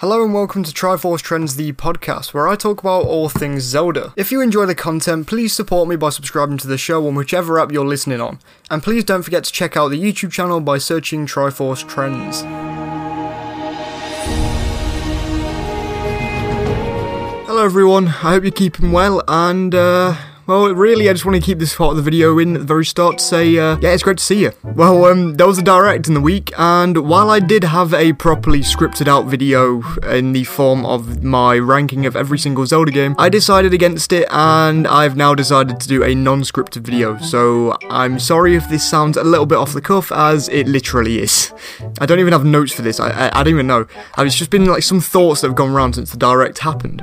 Hello and welcome to Triforce Trends, the podcast, where I talk about all things Zelda. If you enjoy the content, please support me by subscribing to the show on whichever app you're listening on. And please don't forget to check out the YouTube channel by searching Triforce Trends. Hello everyone, I hope you're keeping well, and uh, well, really, I just want to keep this part of the video in at the very start to say, uh, yeah, it's great to see you. Well, um, there was a direct in the week, and while I did have a properly scripted out video in the form of my ranking of every single Zelda game, I decided against it, and I've now decided to do a non-scripted video. So I'm sorry if this sounds a little bit off the cuff, as it literally is. I don't even have notes for this. I, I, I don't even know. It's just been like some thoughts that have gone around since the direct happened.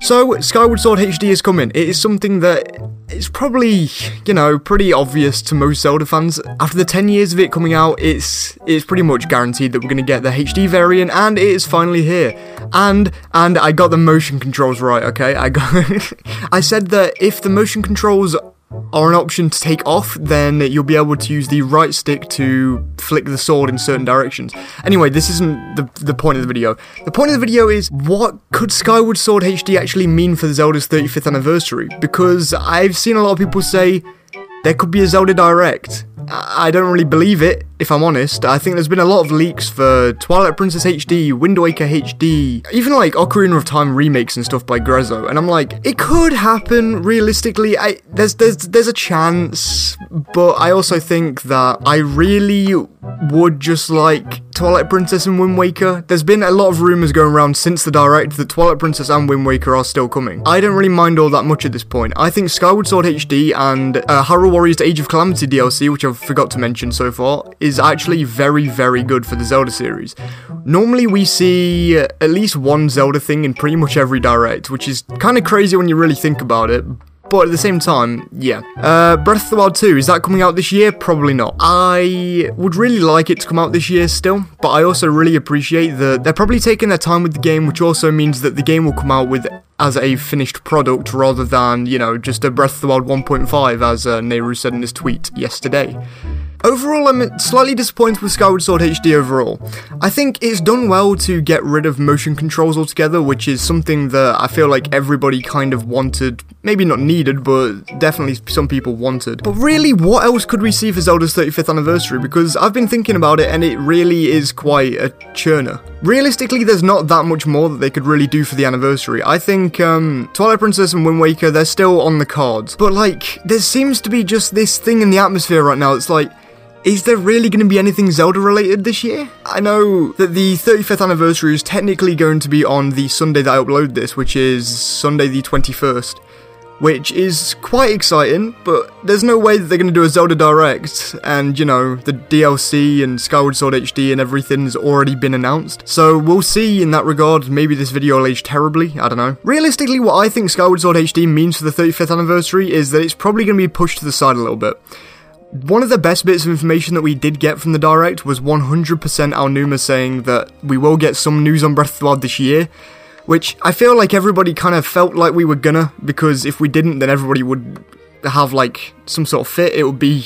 So, Skyward Sword HD is coming. It is something that is probably, you know, pretty obvious to most Zelda fans. After the 10 years of it coming out, it's it's pretty much guaranteed that we're going to get the HD variant, and it is finally here. And and I got the motion controls right. Okay, I got. I said that if the motion controls are an option to take off, then you'll be able to use the right stick to flick the sword in certain directions. Anyway, this isn't the, the point of the video. The point of the video is what could Skyward Sword HD actually mean for Zelda's 35th anniversary? Because I've seen a lot of people say there could be a Zelda Direct. I don't really believe it, if I'm honest. I think there's been a lot of leaks for Twilight Princess HD, Wind Waker HD, even like Ocarina of Time remakes and stuff by Grezzo, and I'm like, it could happen realistically. I there's there's there's a chance, but I also think that I really would just like Twilight Princess and Wind Waker. There's been a lot of rumours going around since the direct that Twilight Princess and Wind Waker are still coming. I don't really mind all that much at this point. I think Skyward Sword HD and uh, Hyrule Warriors Age of Calamity DLC, which I've forgot to mention so far, is actually very, very good for the Zelda series. Normally we see uh, at least one Zelda thing in pretty much every direct, which is kind of crazy when you really think about it, but at the same time, yeah. Uh, Breath of the Wild 2, is that coming out this year? Probably not. I would really like it to come out this year still, but I also really appreciate that they're probably taking their time with the game, which also means that the game will come out with as a finished product rather than, you know, just a Breath of the Wild 1.5, as uh, Nehru said in his tweet yesterday. Overall, I'm slightly disappointed with Skyward Sword HD overall. I think it's done well to get rid of motion controls altogether, which is something that I feel like everybody kind of wanted. Maybe not needed, but definitely some people wanted. But really, what else could we see for Zelda's 35th anniversary? Because I've been thinking about it and it really is quite a churner. Realistically, there's not that much more that they could really do for the anniversary. I think um, Twilight Princess and Wind Waker, they're still on the cards. But like, there seems to be just this thing in the atmosphere right now It's like, is there really going to be anything Zelda related this year? I know that the 35th anniversary is technically going to be on the Sunday that I upload this, which is Sunday the 21st which is quite exciting, but there's no way that they're going to do a Zelda Direct, and you know, the DLC and Skyward Sword HD and everything's already been announced. So we'll see in that regard, maybe this video will age terribly, I don't know. Realistically, what I think Skyward Sword HD means for the 35th anniversary is that it's probably going to be pushed to the side a little bit. One of the best bits of information that we did get from the Direct was 100% Aonuma saying that we will get some news on Breath of the Wild this year, which I feel like everybody kind of felt like we were gonna, because if we didn't, then everybody would have like some sort of fit. It would be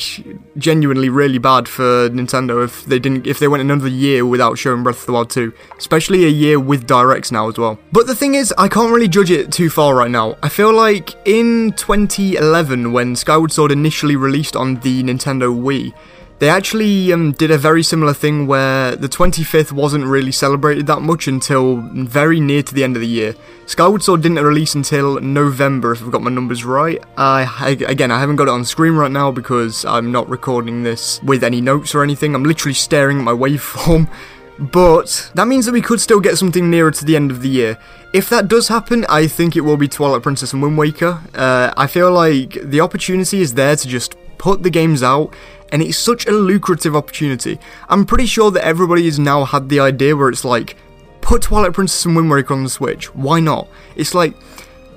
genuinely really bad for Nintendo if they didn't if they went another year without showing Breath of the Wild 2, especially a year with directs now as well. But the thing is, I can't really judge it too far right now. I feel like in 2011 when Skyward Sword initially released on the Nintendo Wii, they actually um, did a very similar thing where the 25th wasn't really celebrated that much until very near to the end of the year. Skyward Sword didn't release until November, if I've got my numbers right. I, I, again, I haven't got it on screen right now because I'm not recording this with any notes or anything. I'm literally staring at my waveform. But that means that we could still get something nearer to the end of the year. If that does happen, I think it will be Twilight Princess and Wind Waker. Uh, I feel like the opportunity is there to just put the games out and it's such a lucrative opportunity. I'm pretty sure that everybody has now had the idea where it's like, put Twilight Princess and Wind Waker on the Switch. Why not? It's like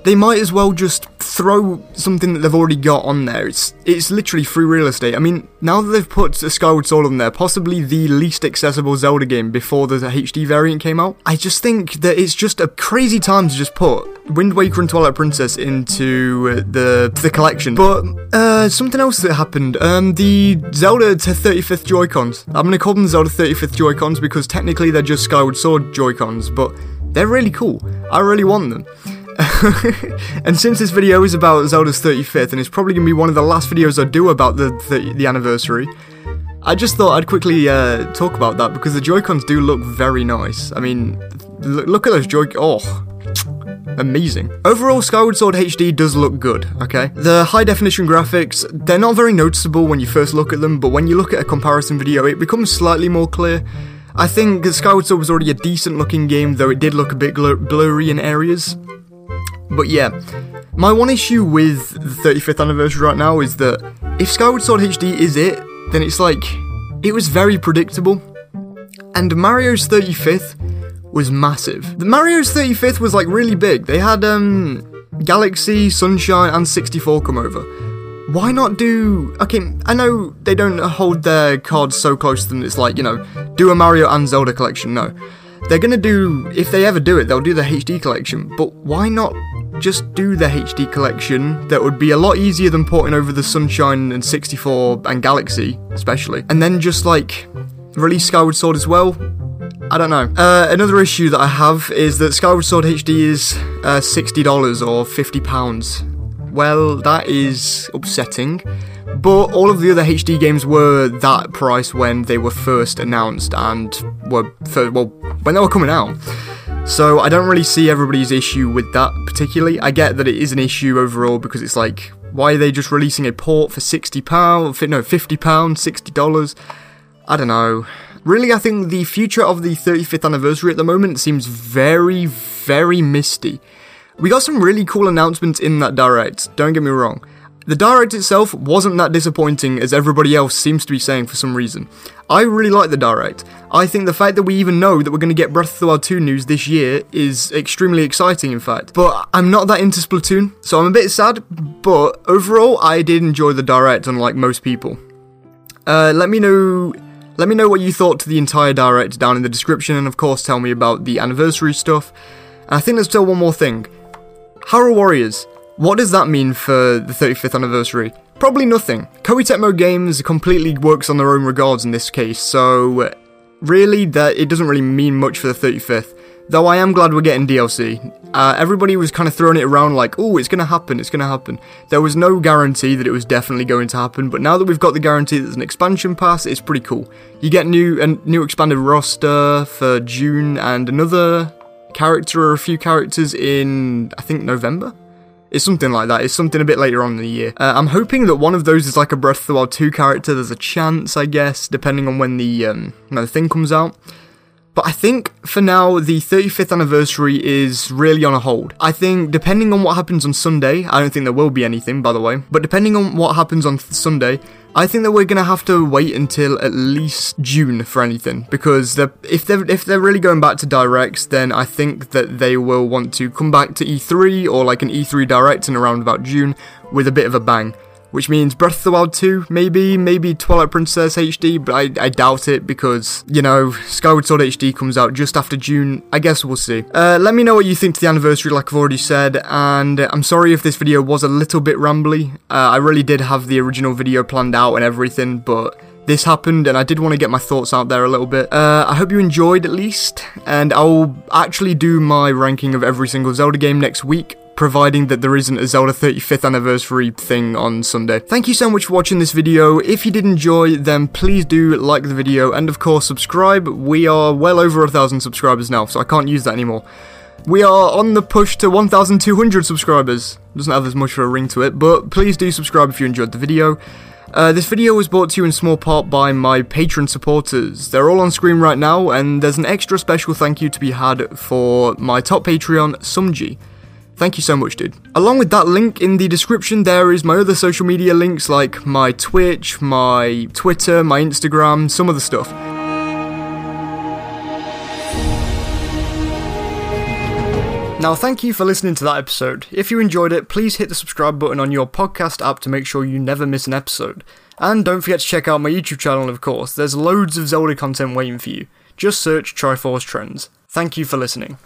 they might as well just throw something that they've already got on there. It's it's literally free real estate. I mean, now that they've put a Skyward Sword on there, possibly the least accessible Zelda game before the HD variant came out, I just think that it's just a crazy time to just put Wind Waker and Twilight Princess into the the collection. But uh, something else that happened, um, the Zelda to 35th Joy Cons. I'm gonna call them Zelda 35th Joy Cons because technically they're just Skyward Sword Joy Cons, but They're really cool. I really want them. and since this video is about Zelda's 35th, and it's probably going to be one of the last videos I do about the, the, the anniversary, I just thought I'd quickly uh, talk about that because the Joy-Cons do look very nice. I mean, look, at those Joy... Oh, amazing. Overall, Skyward Sword HD does look good, okay? The high definition graphics, they're not very noticeable when you first look at them, but when you look at a comparison video, it becomes slightly more clear. I think Skyward Sword was already a decent looking game, though it did look a bit blurry in areas. But yeah, my one issue with the 35th anniversary right now is that if Skyward Sword HD is it, then it's like, it was very predictable. And Mario's 35th was massive. The Mario's 35th was like really big. They had um Galaxy, Sunshine, and 64 come over. Why not do. Okay, I know they don't hold their cards so close to them, it's like, you know, do a Mario and Zelda collection. No. They're gonna do. If they ever do it, they'll do the HD collection. But why not just do the HD collection that would be a lot easier than porting over the Sunshine and 64 and Galaxy, especially. And then just like release Skyward Sword as well. I don't know. Uh, another issue that I have is that Skyward Sword HD is uh, $60 or £50. Well, that is upsetting. But all of the other HD games were that price when they were first announced and were, for, well, when they were coming out. So I don't really see everybody's issue with that particularly. I get that it is an issue overall because it's like, why are they just releasing a port for sixty pound? No, fifty pound, sixty dollars. I don't know. Really, I think the future of the 35th anniversary at the moment seems very, very misty. We got some really cool announcements in that direct. Don't get me wrong. The direct itself wasn't that disappointing as everybody else seems to be saying for some reason. I really like the direct. I think the fact that we even know that we're going to get Breath of the Wild 2 news this year is extremely exciting, in fact. But I'm not that into Splatoon, so I'm a bit sad, but overall, I did enjoy the direct, unlike most people. Uh, let me know. Let me know what you thought to the entire direct down in the description, and of course, tell me about the anniversary stuff. And I think there's still one more thing. Hyrule Warriors. What does that mean for the 35th anniversary? Probably nothing. Koei Tecmo Games completely works on their own regards in this case, so really that it doesn't really mean much for the 35th. Though I am glad we're getting DLC. Uh, everybody was kind of throwing it around like, oh, it's going to happen, it's going to happen. There was no guarantee that it was definitely going to happen, but now that we've got the guarantee that there's an expansion pass, it's pretty cool. You get new a new expanded roster for June and another character or a few characters in, I think, November? It's something like that. It's something a bit later on in the year. Uh, I'm hoping that one of those is like a Breath of the Wild 2 character. There's a chance, I guess, depending on when the, um, when the thing comes out. But I think for now, the 35th anniversary is really on a hold. I think depending on what happens on Sunday, I don't think there will be anything, by the way, but depending on what happens on Sunday, I think that we're gonna have to wait until at least June for anything because if they're if they're really going back to directs, then I think that they will want to come back to E3 or like an E3 direct in around about June with a bit of a bang which means Breath of the Wild 2, maybe, maybe Twilight Princess HD, but I, I doubt it because, you know, Skyward Sword HD comes out just after June. I guess we'll see. Uh, let me know what you think to the anniversary, like I've already said, and I'm sorry if this video was a little bit rambly. Uh, I really did have the original video planned out and everything, but this happened and I did want to get my thoughts out there a little bit. Uh, I hope you enjoyed at least, and I'll actually do my ranking of every single Zelda game next week providing that there isn't a Zelda 35th anniversary thing on Sunday. Thank you so much for watching this video. If you did enjoy, then please do like the video and of course subscribe. We are well over a thousand subscribers now, so I can't use that anymore. We are on the push to 1,200 subscribers. Doesn't have as much of a ring to it, but please do subscribe if you enjoyed the video. Uh, this video was brought to you in small part by my Patreon supporters. They're all on screen right now, and there's an extra special thank you to be had for my top Patreon, Sumji. Thank you so much, dude. Along with that link in the description, there is my other social media links like my Twitch, my Twitter, my Instagram, some other stuff. Now, thank you for listening to that episode. If you enjoyed it, please hit the subscribe button on your podcast app to make sure you never miss an episode. And don't forget to check out my YouTube channel, of course. There's loads of Zelda content waiting for you. Just search Triforce Trends. Thank you for listening.